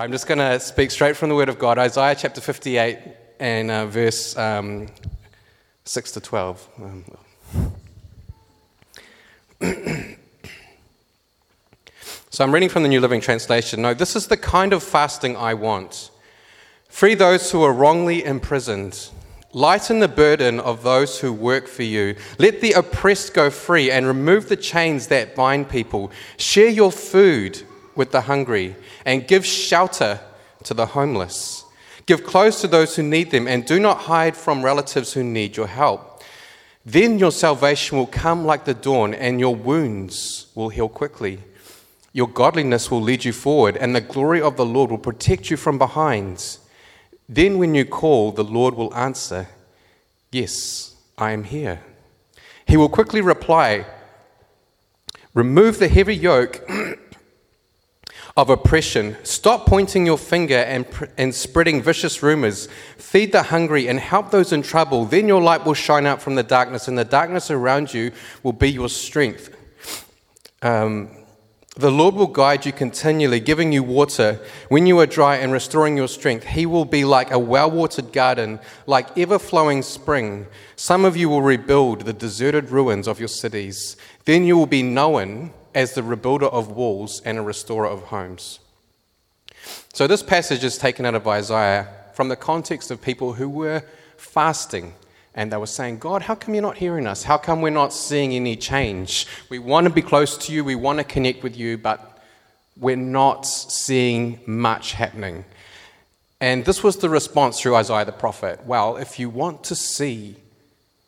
I'm just going to speak straight from the Word of God, Isaiah chapter 58 and uh, verse um, 6 to 12. Um, so I'm reading from the New Living Translation. No, this is the kind of fasting I want. Free those who are wrongly imprisoned. Lighten the burden of those who work for you. Let the oppressed go free and remove the chains that bind people. Share your food with the hungry and give shelter to the homeless. Give clothes to those who need them and do not hide from relatives who need your help. Then your salvation will come like the dawn and your wounds will heal quickly. Your godliness will lead you forward and the glory of the Lord will protect you from behind. Then when you call, the Lord will answer, Yes, I am here. He will quickly reply, Remove the heavy yoke of oppression. Stop pointing your finger and, and spreading vicious rumors. Feed the hungry and help those in trouble. Then your light will shine out from the darkness, and the darkness around you will be your strength. Um, the Lord will guide you continually, giving you water when you are dry and restoring your strength. He will be like a well watered garden, like ever flowing spring. Some of you will rebuild the deserted ruins of your cities. Then you will be known as the rebuilder of walls and a restorer of homes. So, this passage is taken out of Isaiah from the context of people who were fasting and they were saying, God, how come you're not hearing us? How come we're not seeing any change? We want to be close to you, we want to connect with you, but we're not seeing much happening. And this was the response through Isaiah the prophet. Well, if you want to see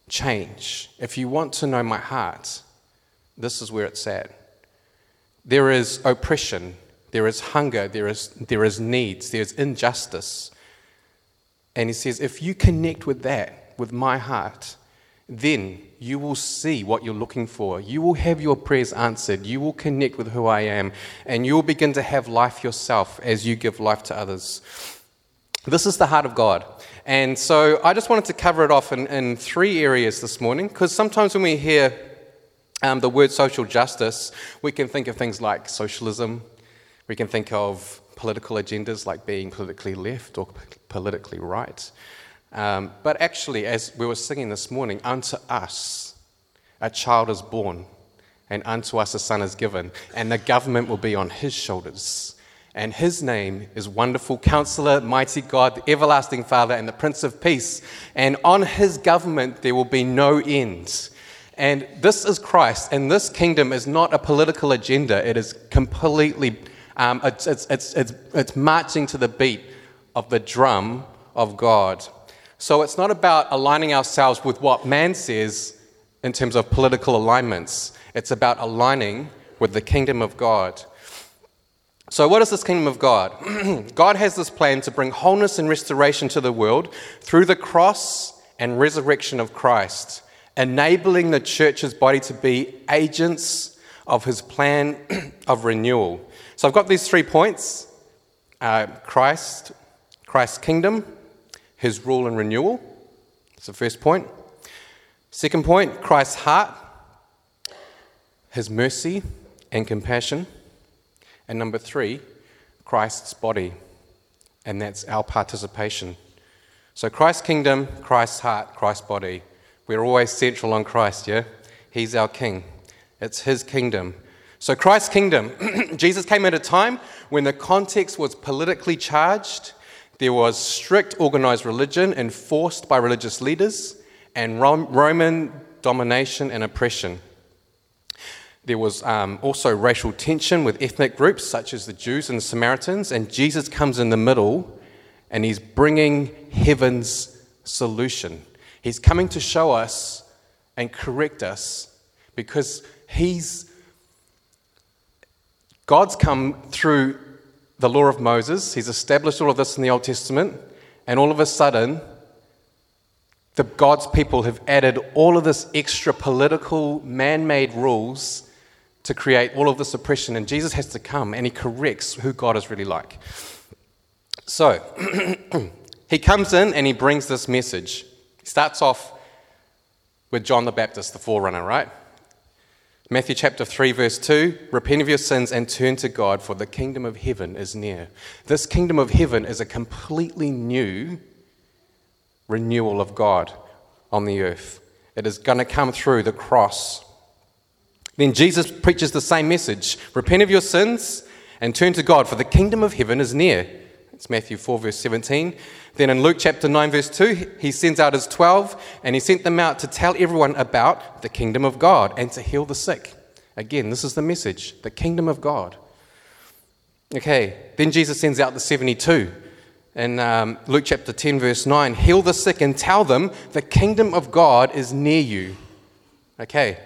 change, if you want to know my heart, this is where it's at. There is oppression, there is hunger, there is, there is needs, there's injustice. And he says, if you connect with that, with my heart, then you will see what you're looking for. You will have your prayers answered. You will connect with who I am. And you will begin to have life yourself as you give life to others. This is the heart of God. And so I just wanted to cover it off in, in three areas this morning because sometimes when we hear um, the word social justice, we can think of things like socialism, we can think of political agendas like being politically left or politically right. Um, but actually, as we were singing this morning, unto us a child is born, and unto us a son is given, and the government will be on his shoulders. And his name is Wonderful Counselor, Mighty God, the Everlasting Father, and the Prince of Peace. And on his government there will be no end. And this is Christ, and this kingdom is not a political agenda. It is completely, um, it's, it's, it's, it's, it's marching to the beat of the drum of God. So it's not about aligning ourselves with what man says in terms of political alignments, it's about aligning with the kingdom of God. So, what is this kingdom of God? God has this plan to bring wholeness and restoration to the world through the cross and resurrection of Christ enabling the church's body to be agents of his plan of renewal. So I've got these three points uh, Christ, Christ's kingdom, his rule and renewal. That's the first point. Second point, Christ's heart, his mercy and compassion. And number three, Christ's body, and that's our participation. So Christ's kingdom, Christ's heart, Christ's body. We're always central on Christ, yeah? He's our king. It's his kingdom. So, Christ's kingdom, Jesus came at a time when the context was politically charged, there was strict organized religion enforced by religious leaders, and Roman domination and oppression. There was um, also racial tension with ethnic groups such as the Jews and the Samaritans, and Jesus comes in the middle and he's bringing heaven's solution. He's coming to show us and correct us because He's God's come through the law of Moses. He's established all of this in the Old Testament, and all of a sudden, the God's people have added all of this extra political, man-made rules to create all of this oppression, and Jesus has to come and he corrects who God is really like. So, he comes in and he brings this message. He starts off with John the Baptist, the forerunner, right? Matthew chapter 3, verse 2 Repent of your sins and turn to God, for the kingdom of heaven is near. This kingdom of heaven is a completely new renewal of God on the earth. It is going to come through the cross. Then Jesus preaches the same message Repent of your sins and turn to God, for the kingdom of heaven is near. It's Matthew 4, verse 17. Then in Luke chapter 9, verse 2, he sends out his 12 and he sent them out to tell everyone about the kingdom of God and to heal the sick. Again, this is the message the kingdom of God. Okay, then Jesus sends out the 72. In um, Luke chapter 10, verse 9, heal the sick and tell them the kingdom of God is near you. Okay.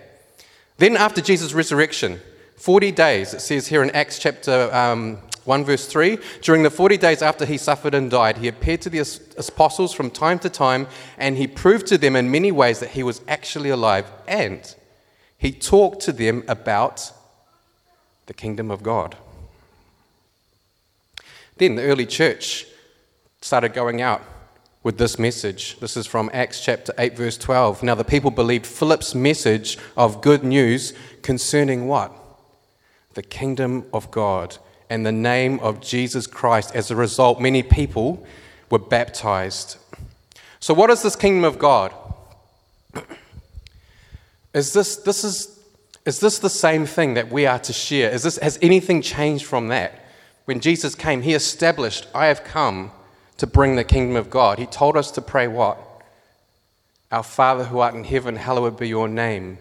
Then, after Jesus' resurrection, 40 days, it says here in Acts chapter um, 1 verse 3 During the 40 days after he suffered and died, he appeared to the apostles from time to time, and he proved to them in many ways that he was actually alive, and he talked to them about the kingdom of God. Then the early church started going out with this message. This is from Acts chapter 8, verse 12. Now, the people believed Philip's message of good news concerning what? The kingdom of God and the name of Jesus Christ. As a result, many people were baptized. So, what is this kingdom of God? Is this, this is, is this the same thing that we are to share? Is this, has anything changed from that? When Jesus came, he established, I have come to bring the kingdom of God. He told us to pray what? Our Father who art in heaven, hallowed be your name.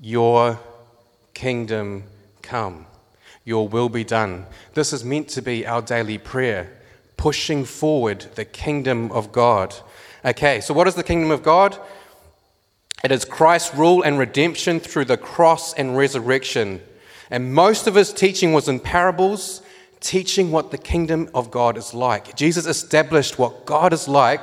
Your kingdom come. Your will be done. This is meant to be our daily prayer, pushing forward the kingdom of God. Okay, so what is the kingdom of God? It is Christ's rule and redemption through the cross and resurrection. And most of his teaching was in parables, teaching what the kingdom of God is like. Jesus established what God is like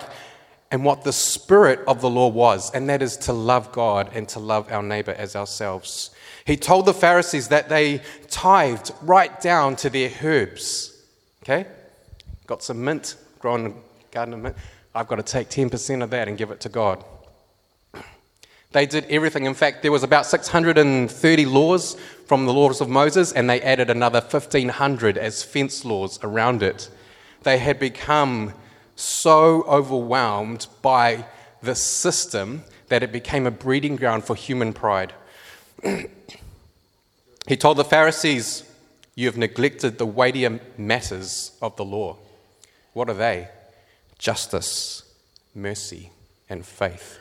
and what the spirit of the law was, and that is to love God and to love our neighbor as ourselves. He told the Pharisees that they tithed right down to their herbs. Okay? Got some mint, grown in a garden of mint. I've got to take 10% of that and give it to God. They did everything. In fact, there was about 630 laws from the laws of Moses, and they added another 1,500 as fence laws around it. They had become so overwhelmed by the system that it became a breeding ground for human pride. he told the Pharisees, You have neglected the weightier matters of the law. What are they? Justice, mercy, and faith.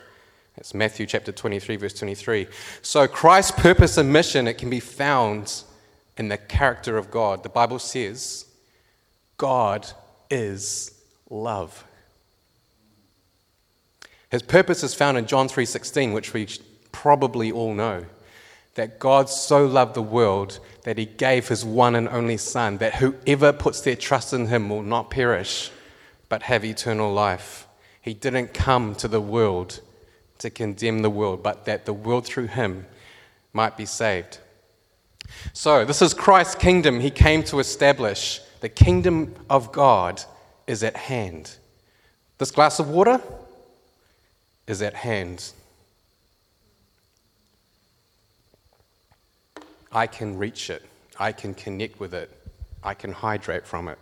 That's Matthew chapter 23, verse 23. So, Christ's purpose and mission, it can be found in the character of God. The Bible says, God is love. His purpose is found in John 3:16, which we probably all know that God so loved the world that he gave his one and only Son, that whoever puts their trust in him will not perish, but have eternal life. He didn't come to the world to condemn the world, but that the world through him might be saved. So, this is Christ's kingdom he came to establish. The kingdom of God is at hand. This glass of water is at hand. I can reach it, I can connect with it, I can hydrate from it.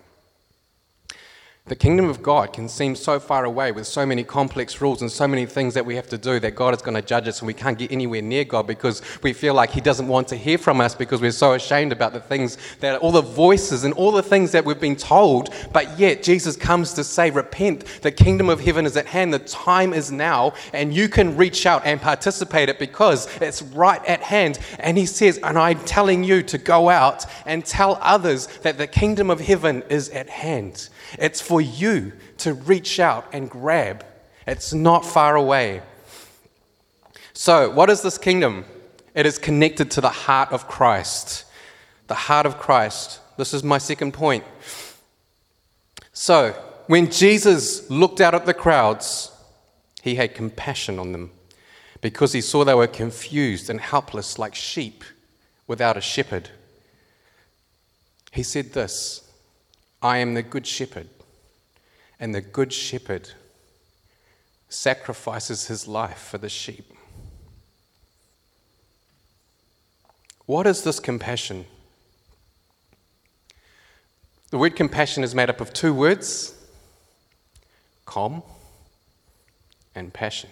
The kingdom of God can seem so far away with so many complex rules and so many things that we have to do that God is going to judge us and we can't get anywhere near God because we feel like He doesn't want to hear from us because we're so ashamed about the things that all the voices and all the things that we've been told. But yet, Jesus comes to say, Repent, the kingdom of heaven is at hand, the time is now, and you can reach out and participate it because it's right at hand. And He says, And I'm telling you to go out and tell others that the kingdom of heaven is at hand. It's for you to reach out and grab. It's not far away. So, what is this kingdom? It is connected to the heart of Christ. The heart of Christ. This is my second point. So, when Jesus looked out at the crowds, he had compassion on them because he saw they were confused and helpless like sheep without a shepherd. He said this I am the good shepherd, and the good shepherd sacrifices his life for the sheep. What is this compassion? The word compassion is made up of two words com and passion.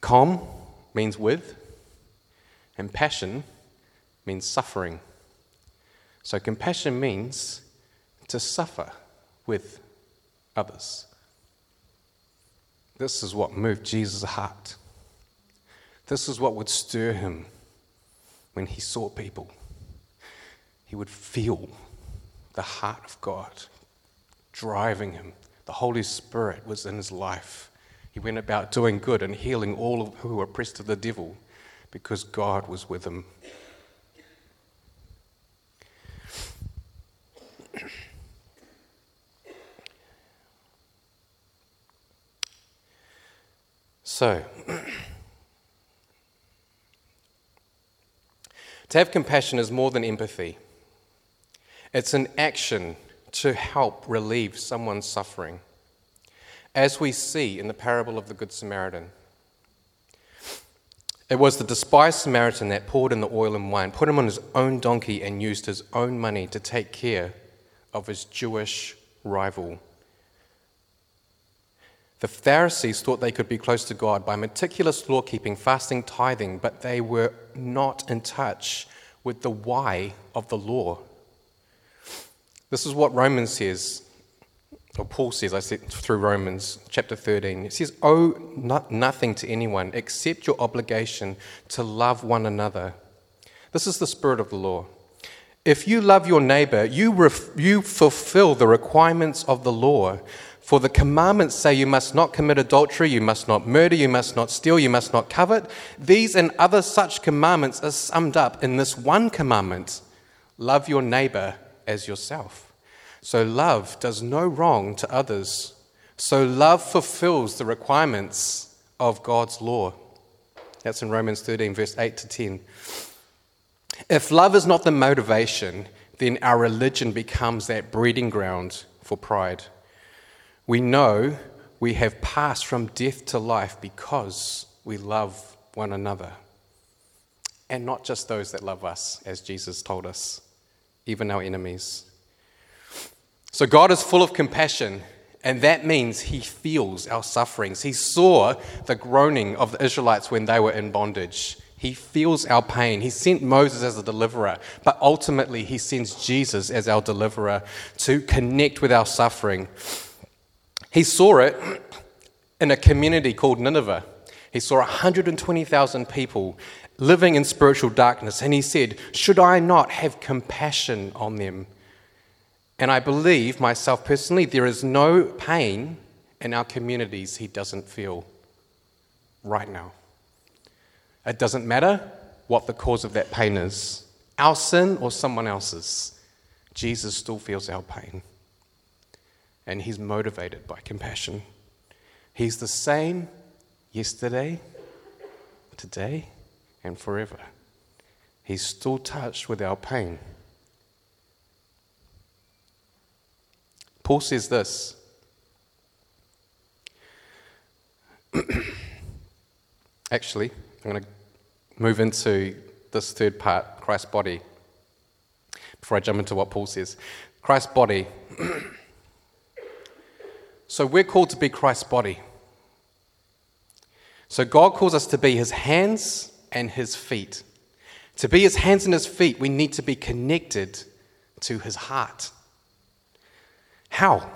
Com means with, and passion means suffering. So compassion means to suffer with others. This is what moved Jesus' heart. This is what would stir him when he saw people. He would feel the heart of God driving him. The Holy Spirit was in his life. He went about doing good and healing all who were oppressed of the devil because God was with him. So, to have compassion is more than empathy, it's an action to help relieve someone's suffering, as we see in the parable of the Good Samaritan. It was the despised Samaritan that poured in the oil and wine, put him on his own donkey, and used his own money to take care of his Jewish rival. The Pharisees thought they could be close to God by meticulous law keeping, fasting, tithing, but they were not in touch with the why of the law. This is what Romans says, or Paul says, I said through Romans chapter 13. It says, Owe nothing to anyone except your obligation to love one another. This is the spirit of the law. If you love your neighbor, you, ref- you fulfill the requirements of the law. For the commandments say you must not commit adultery, you must not murder, you must not steal, you must not covet. These and other such commandments are summed up in this one commandment love your neighbor as yourself. So love does no wrong to others. So love fulfills the requirements of God's law. That's in Romans 13, verse 8 to 10. If love is not the motivation, then our religion becomes that breeding ground for pride. We know we have passed from death to life because we love one another. And not just those that love us, as Jesus told us, even our enemies. So God is full of compassion, and that means He feels our sufferings. He saw the groaning of the Israelites when they were in bondage. He feels our pain. He sent Moses as a deliverer, but ultimately, He sends Jesus as our deliverer to connect with our suffering. He saw it in a community called Nineveh. He saw 120,000 people living in spiritual darkness, and he said, Should I not have compassion on them? And I believe, myself personally, there is no pain in our communities he doesn't feel right now. It doesn't matter what the cause of that pain is our sin or someone else's, Jesus still feels our pain and he's motivated by compassion. He's the same yesterday, today, and forever. He's still touched with our pain. Paul says this. Actually, I'm going to move into this third part Christ's body before I jump into what Paul says. Christ's body. So we're called to be Christ's body. So God calls us to be his hands and his feet. To be his hands and his feet, we need to be connected to his heart. How?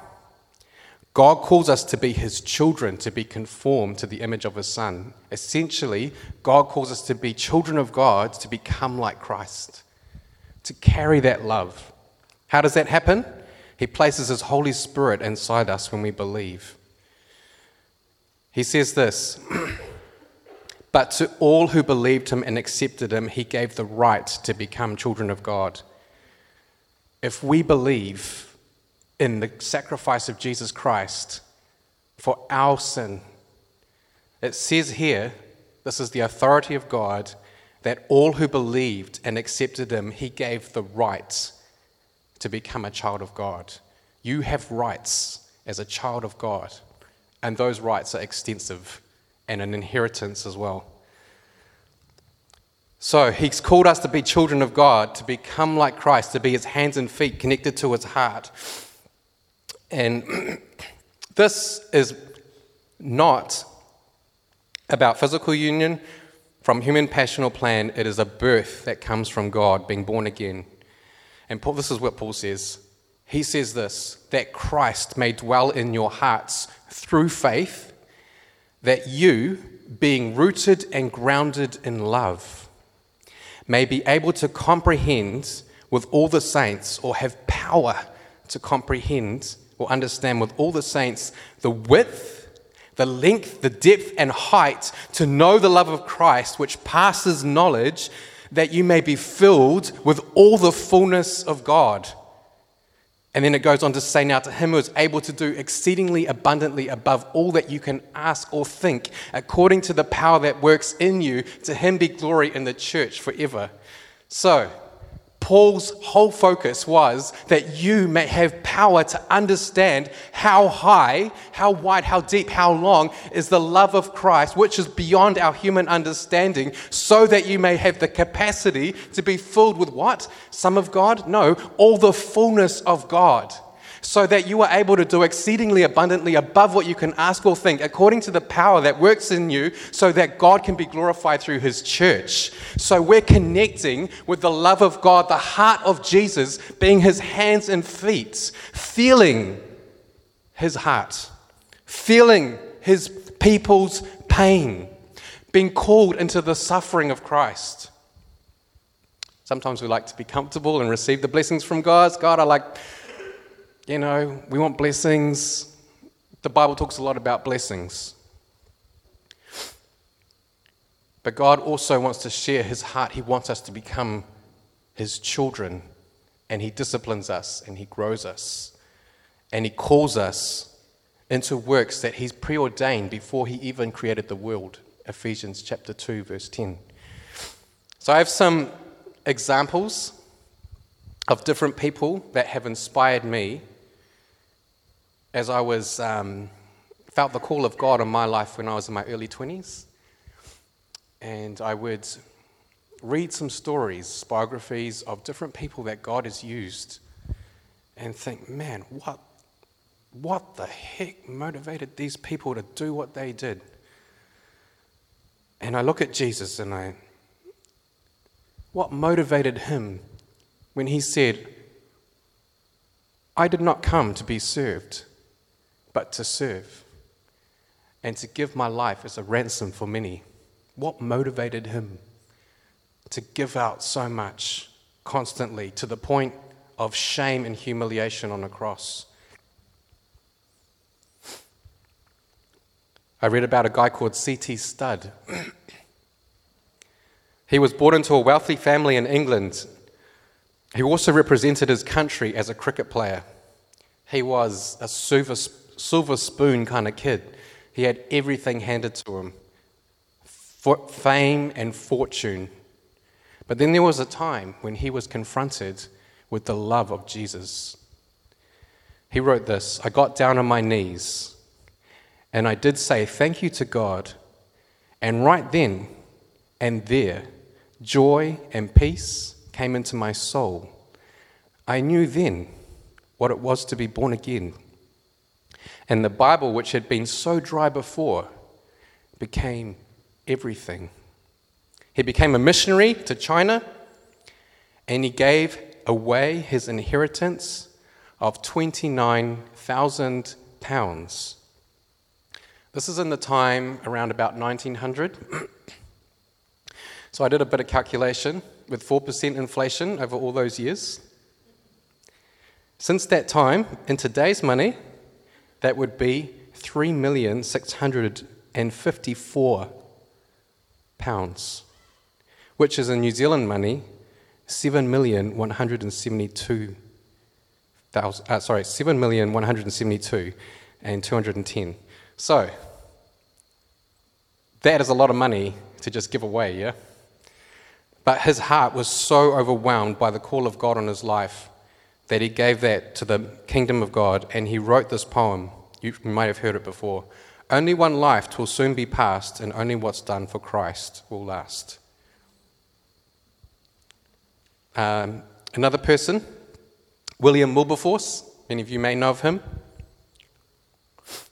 God calls us to be his children, to be conformed to the image of his son. Essentially, God calls us to be children of God, to become like Christ, to carry that love. How does that happen? He places His Holy Spirit inside us when we believe. He says this But to all who believed Him and accepted Him, He gave the right to become children of God. If we believe in the sacrifice of Jesus Christ for our sin, it says here, this is the authority of God, that all who believed and accepted Him, He gave the right to become a child of God. You have rights as a child of God, and those rights are extensive and an inheritance as well. So he's called us to be children of God, to become like Christ, to be his hands and feet connected to his heart. And this is not about physical union from human passional plan. It is a birth that comes from God, being born again. And Paul, this is what Paul says. He says this that Christ may dwell in your hearts through faith, that you, being rooted and grounded in love, may be able to comprehend with all the saints, or have power to comprehend or understand with all the saints the width, the length, the depth, and height to know the love of Christ, which passes knowledge, that you may be filled with all the fullness of God. And then it goes on to say, Now to him who is able to do exceedingly abundantly above all that you can ask or think, according to the power that works in you, to him be glory in the church forever. So, Paul's whole focus was that you may have power to understand how high, how wide, how deep, how long is the love of Christ, which is beyond our human understanding, so that you may have the capacity to be filled with what? Some of God? No, all the fullness of God so that you are able to do exceedingly abundantly above what you can ask or think, according to the power that works in you, so that God can be glorified through His church. So we're connecting with the love of God, the heart of Jesus, being His hands and feet, feeling His heart, feeling His people's pain, being called into the suffering of Christ. Sometimes we like to be comfortable and receive the blessings from God. God, I like you know, we want blessings. The Bible talks a lot about blessings. But God also wants to share his heart. He wants us to become his children. And he disciplines us and he grows us. And he calls us into works that he's preordained before he even created the world. Ephesians chapter 2, verse 10. So I have some examples of different people that have inspired me as I was um, felt the call of God on my life when I was in my early 20s. And I would read some stories, biographies of different people that God has used, and think, man, what, what the heck motivated these people to do what they did? And I look at Jesus and I, what motivated him when he said, I did not come to be served, but to serve and to give my life as a ransom for many. What motivated him to give out so much constantly to the point of shame and humiliation on a cross? I read about a guy called C.T. Studd. he was born into a wealthy family in England. He also represented his country as a cricket player. He was a silver silver spoon kind of kid. He had everything handed to him fame and fortune. But then there was a time when he was confronted with the love of Jesus. He wrote this I got down on my knees and I did say thank you to God. And right then and there, joy and peace came into my soul. I knew then what it was to be born again. And the Bible, which had been so dry before, became everything. He became a missionary to China and he gave away his inheritance of 29,000 pounds. This is in the time around about 1900. so I did a bit of calculation with 4% inflation over all those years. Since that time, in today's money, that would be 3,654 pounds, which is in New Zealand money, 7,172,000, uh, sorry, 7,172 and 210. So, that is a lot of money to just give away, yeah? But his heart was so overwhelmed by the call of God on his life that he gave that to the kingdom of God and he wrote this poem. You might have heard it before. Only one life will soon be past, and only what's done for Christ will last. Um, another person, William Wilberforce, many of you may know of him.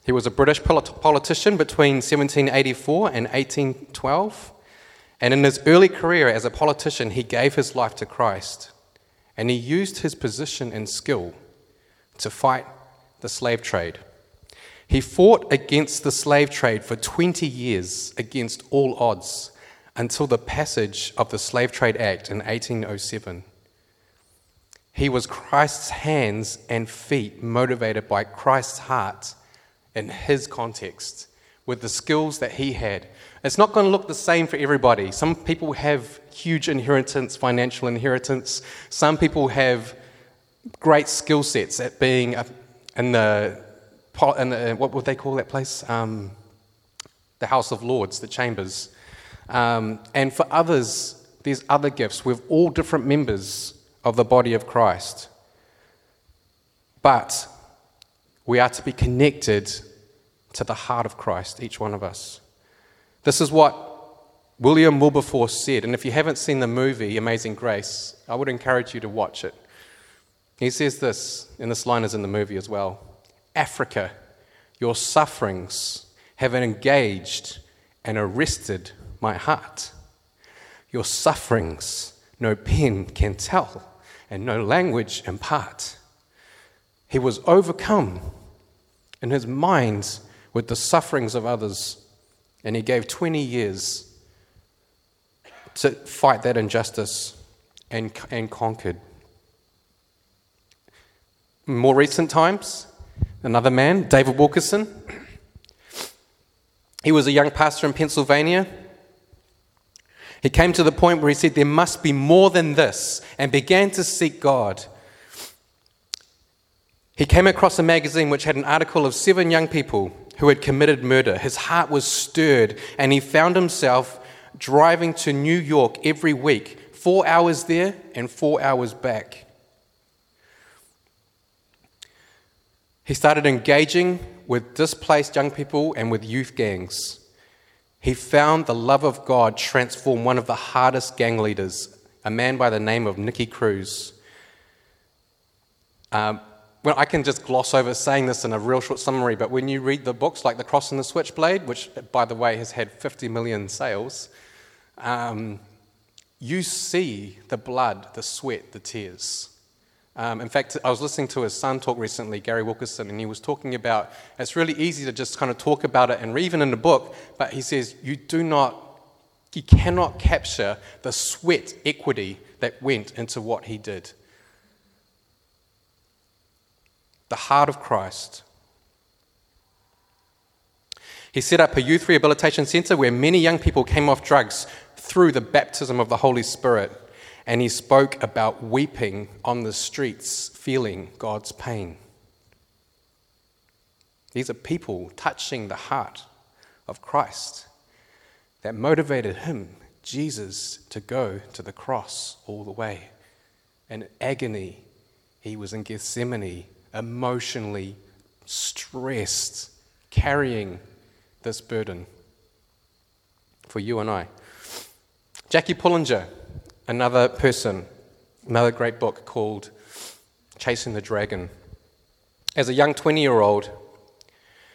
He was a British polit- politician between 1784 and 1812. And in his early career as a politician, he gave his life to Christ. And he used his position and skill to fight the slave trade. He fought against the slave trade for 20 years against all odds until the passage of the Slave Trade Act in 1807. He was Christ's hands and feet, motivated by Christ's heart in his context with the skills that he had. It's not going to look the same for everybody. Some people have huge inheritance, financial inheritance. Some people have great skill sets at being in the, in the what would they call that place? Um, the House of Lords, the chambers. Um, and for others, there's other gifts. We're all different members of the body of Christ. But we are to be connected to the heart of Christ, each one of us. This is what William Wilberforce said. And if you haven't seen the movie Amazing Grace, I would encourage you to watch it. He says this, and this line is in the movie as well Africa, your sufferings have engaged and arrested my heart. Your sufferings no pen can tell, and no language impart. He was overcome in his mind with the sufferings of others, and he gave 20 years to fight that injustice and, and conquered. more recent times, another man, David Wilkerson, he was a young pastor in Pennsylvania. He came to the point where he said, There must be more than this, and began to seek God. He came across a magazine which had an article of seven young people who had committed murder. His heart was stirred, and he found himself driving to New York every week, four hours there and four hours back. He started engaging with displaced young people and with youth gangs. He found the love of God transform one of the hardest gang leaders, a man by the name of Nicky Cruz. Um, well, I can just gloss over saying this in a real short summary, but when you read the books like The Cross and the Switchblade, which, by the way, has had 50 million sales, um, you see the blood, the sweat, the tears. Um, in fact, I was listening to his son talk recently, Gary Wilkerson, and he was talking about it's really easy to just kind of talk about it, and even in the book, but he says you do not, you cannot capture the sweat equity that went into what he did. the heart of Christ. He set up a youth rehabilitation center where many young people came off drugs through the baptism of the Holy Spirit. And he spoke about weeping on the streets, feeling God's pain. These are people touching the heart of Christ that motivated him, Jesus, to go to the cross all the way. And agony, he was in Gethsemane emotionally stressed carrying this burden for you and I. Jackie Pullinger, another person, another great book called Chasing the Dragon. As a young 20 year old,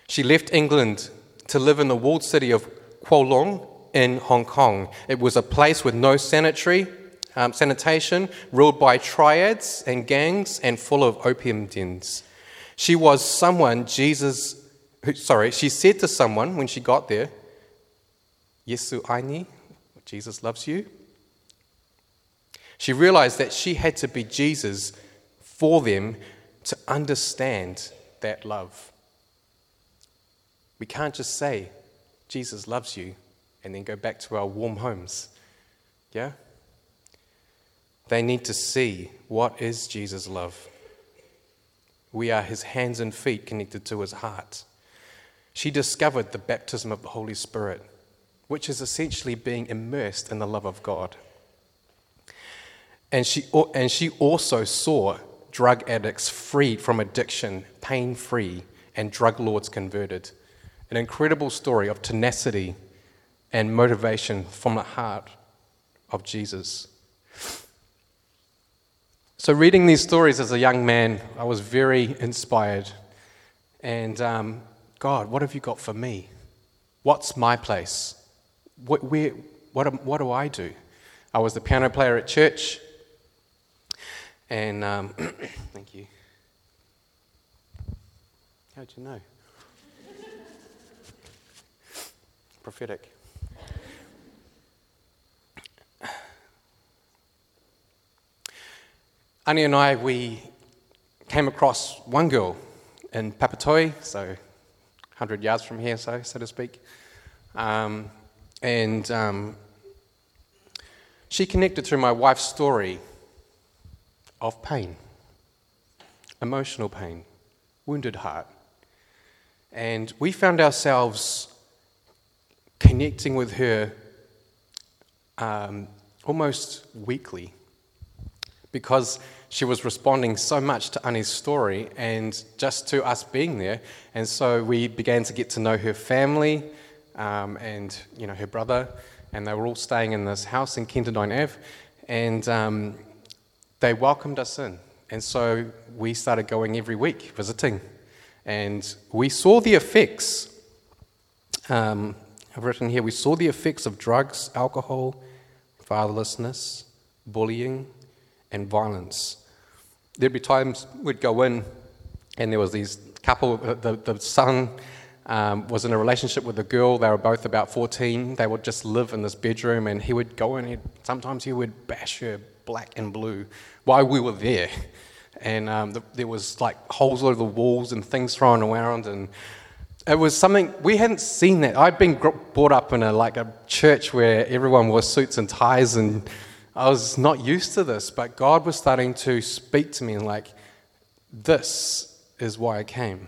she left England to live in the walled city of Kowloon in Hong Kong. It was a place with no sanitary, um, sanitation, ruled by triads and gangs, and full of opium dens. She was someone Jesus, who, sorry, she said to someone when she got there, Yesu aini, Jesus loves you. She realized that she had to be Jesus for them to understand that love. We can't just say, Jesus loves you, and then go back to our warm homes. Yeah? They need to see what is Jesus' love. We are his hands and feet connected to his heart. She discovered the baptism of the Holy Spirit, which is essentially being immersed in the love of God. And she, and she also saw drug addicts freed from addiction, pain free, and drug lords converted. An incredible story of tenacity and motivation from the heart of Jesus. So, reading these stories as a young man, I was very inspired. And um, God, what have you got for me? What's my place? What, where, what, what do I do? I was the piano player at church. And um, thank you. How'd you know? Prophetic. Annie and I, we came across one girl in Papatoi, so 100 yards from here, so, so to speak. Um, and um, she connected through my wife's story of pain, emotional pain, wounded heart. And we found ourselves connecting with her um, almost weekly because she was responding so much to Annie's story and just to us being there. And so we began to get to know her family um, and you know her brother, and they were all staying in this house in Kenderdine Ave, and um, they welcomed us in. And so we started going every week visiting, and we saw the effects. Um, I've written here we saw the effects of drugs, alcohol, fatherlessness, bullying, and violence. There'd be times we'd go in, and there was these couple. The, the son um, was in a relationship with a girl. They were both about 14. They would just live in this bedroom, and he would go in. He'd, sometimes he would bash her black and blue while we were there. And um, the, there was like holes over the walls and things thrown around, and it was something we hadn't seen that. I'd been brought up in a like a church where everyone wore suits and ties and I was not used to this, but God was starting to speak to me and, like, this is why I came.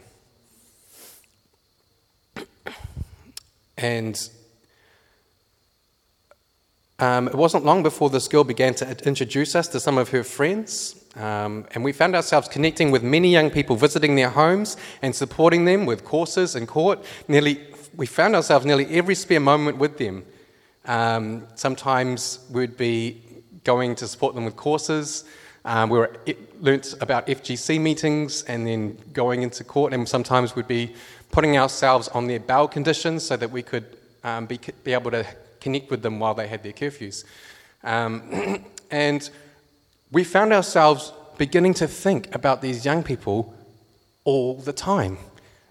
And um, it wasn't long before this girl began to introduce us to some of her friends. Um, and we found ourselves connecting with many young people, visiting their homes and supporting them with courses and court. Nearly, we found ourselves nearly every spare moment with them. Um, sometimes we'd be going to support them with courses. Um, we were, learnt about FGC meetings and then going into court, and sometimes we'd be putting ourselves on their bail conditions so that we could um, be, be able to connect with them while they had their curfews. Um, and we found ourselves beginning to think about these young people all the time.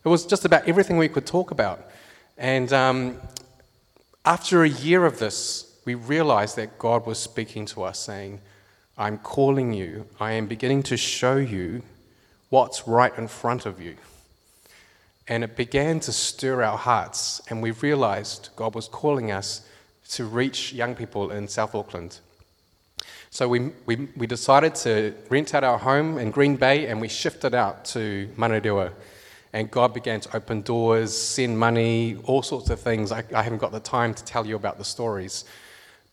It was just about everything we could talk about. And um, after a year of this, we realized that God was speaking to us, saying, I'm calling you, I am beginning to show you what's right in front of you. And it began to stir our hearts, and we realized God was calling us to reach young people in South Auckland. So we, we, we decided to rent out our home in Green Bay and we shifted out to Manurewa. And God began to open doors, send money, all sorts of things. I, I haven't got the time to tell you about the stories.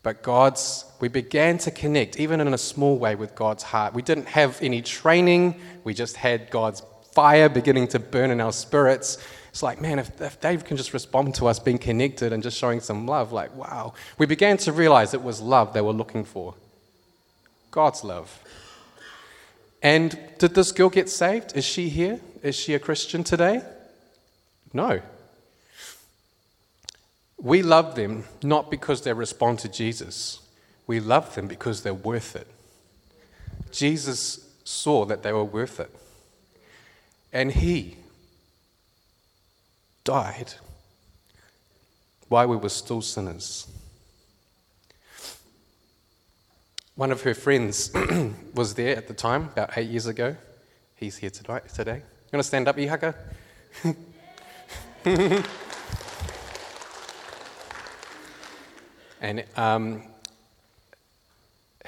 But God's, we began to connect, even in a small way, with God's heart. We didn't have any training, we just had God's fire beginning to burn in our spirits. It's like, man, if, if Dave can just respond to us being connected and just showing some love, like, wow. We began to realize it was love they were looking for God's love. And did this girl get saved? Is she here? Is she a Christian today? No. We love them not because they respond to Jesus, we love them because they're worth it. Jesus saw that they were worth it. And he died while we were still sinners. One of her friends was there at the time, about eight years ago. He's here tonight, today. You want to stand up, Ihaka? And um,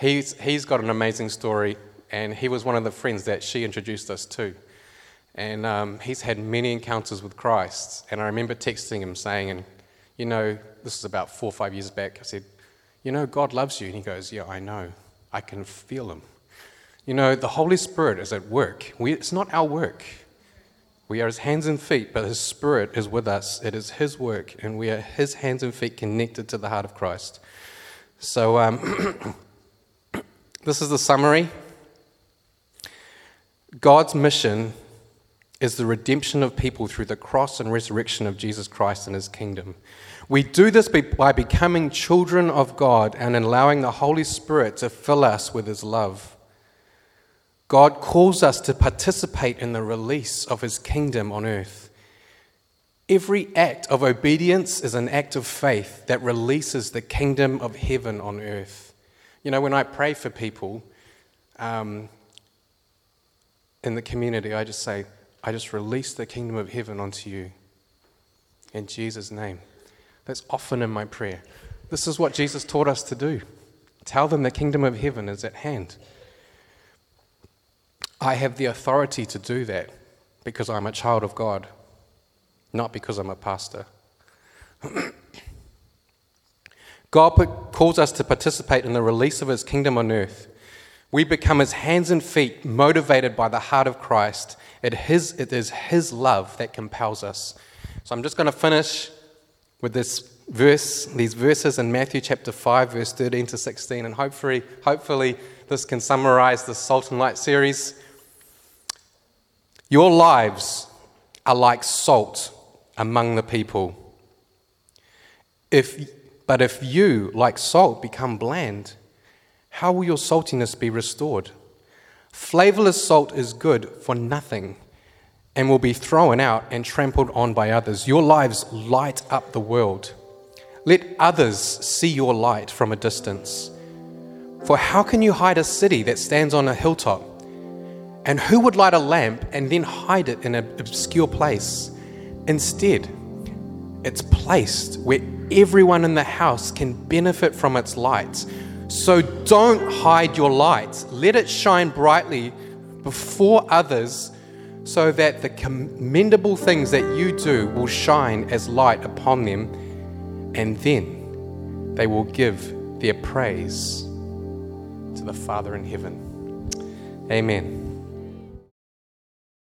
he's, he's got an amazing story, and he was one of the friends that she introduced us to. And um, he's had many encounters with Christ. And I remember texting him saying, and you know, this is about four or five years back, I said, You know, God loves you. And he goes, Yeah, I know. I can feel him. You know, the Holy Spirit is at work. We, it's not our work. We are his hands and feet, but his spirit is with us. It is his work, and we are his hands and feet connected to the heart of Christ. So, um, this is the summary. God's mission is the redemption of people through the cross and resurrection of Jesus Christ and his kingdom. We do this by becoming children of God and allowing the Holy Spirit to fill us with his love. God calls us to participate in the release of his kingdom on earth. Every act of obedience is an act of faith that releases the kingdom of heaven on earth. You know, when I pray for people um, in the community, I just say, I just release the kingdom of heaven onto you. In Jesus' name. That's often in my prayer. This is what Jesus taught us to do. Tell them the kingdom of heaven is at hand. I have the authority to do that because I'm a child of God, not because I'm a pastor. God calls us to participate in the release of his kingdom on earth. We become his hands and feet, motivated by the heart of Christ. It is, it is his love that compels us. So I'm just going to finish with this verse, these verses in Matthew chapter 5, verse 13 to 16, and hopefully, hopefully this can summarize the Salt and Light series. Your lives are like salt among the people. If, but if you, like salt, become bland, how will your saltiness be restored? Flavorless salt is good for nothing and will be thrown out and trampled on by others. Your lives light up the world. Let others see your light from a distance. For how can you hide a city that stands on a hilltop? And who would light a lamp and then hide it in an obscure place? Instead, it's placed where everyone in the house can benefit from its light. So don't hide your light. Let it shine brightly before others so that the commendable things that you do will shine as light upon them, and then they will give their praise to the Father in heaven. Amen.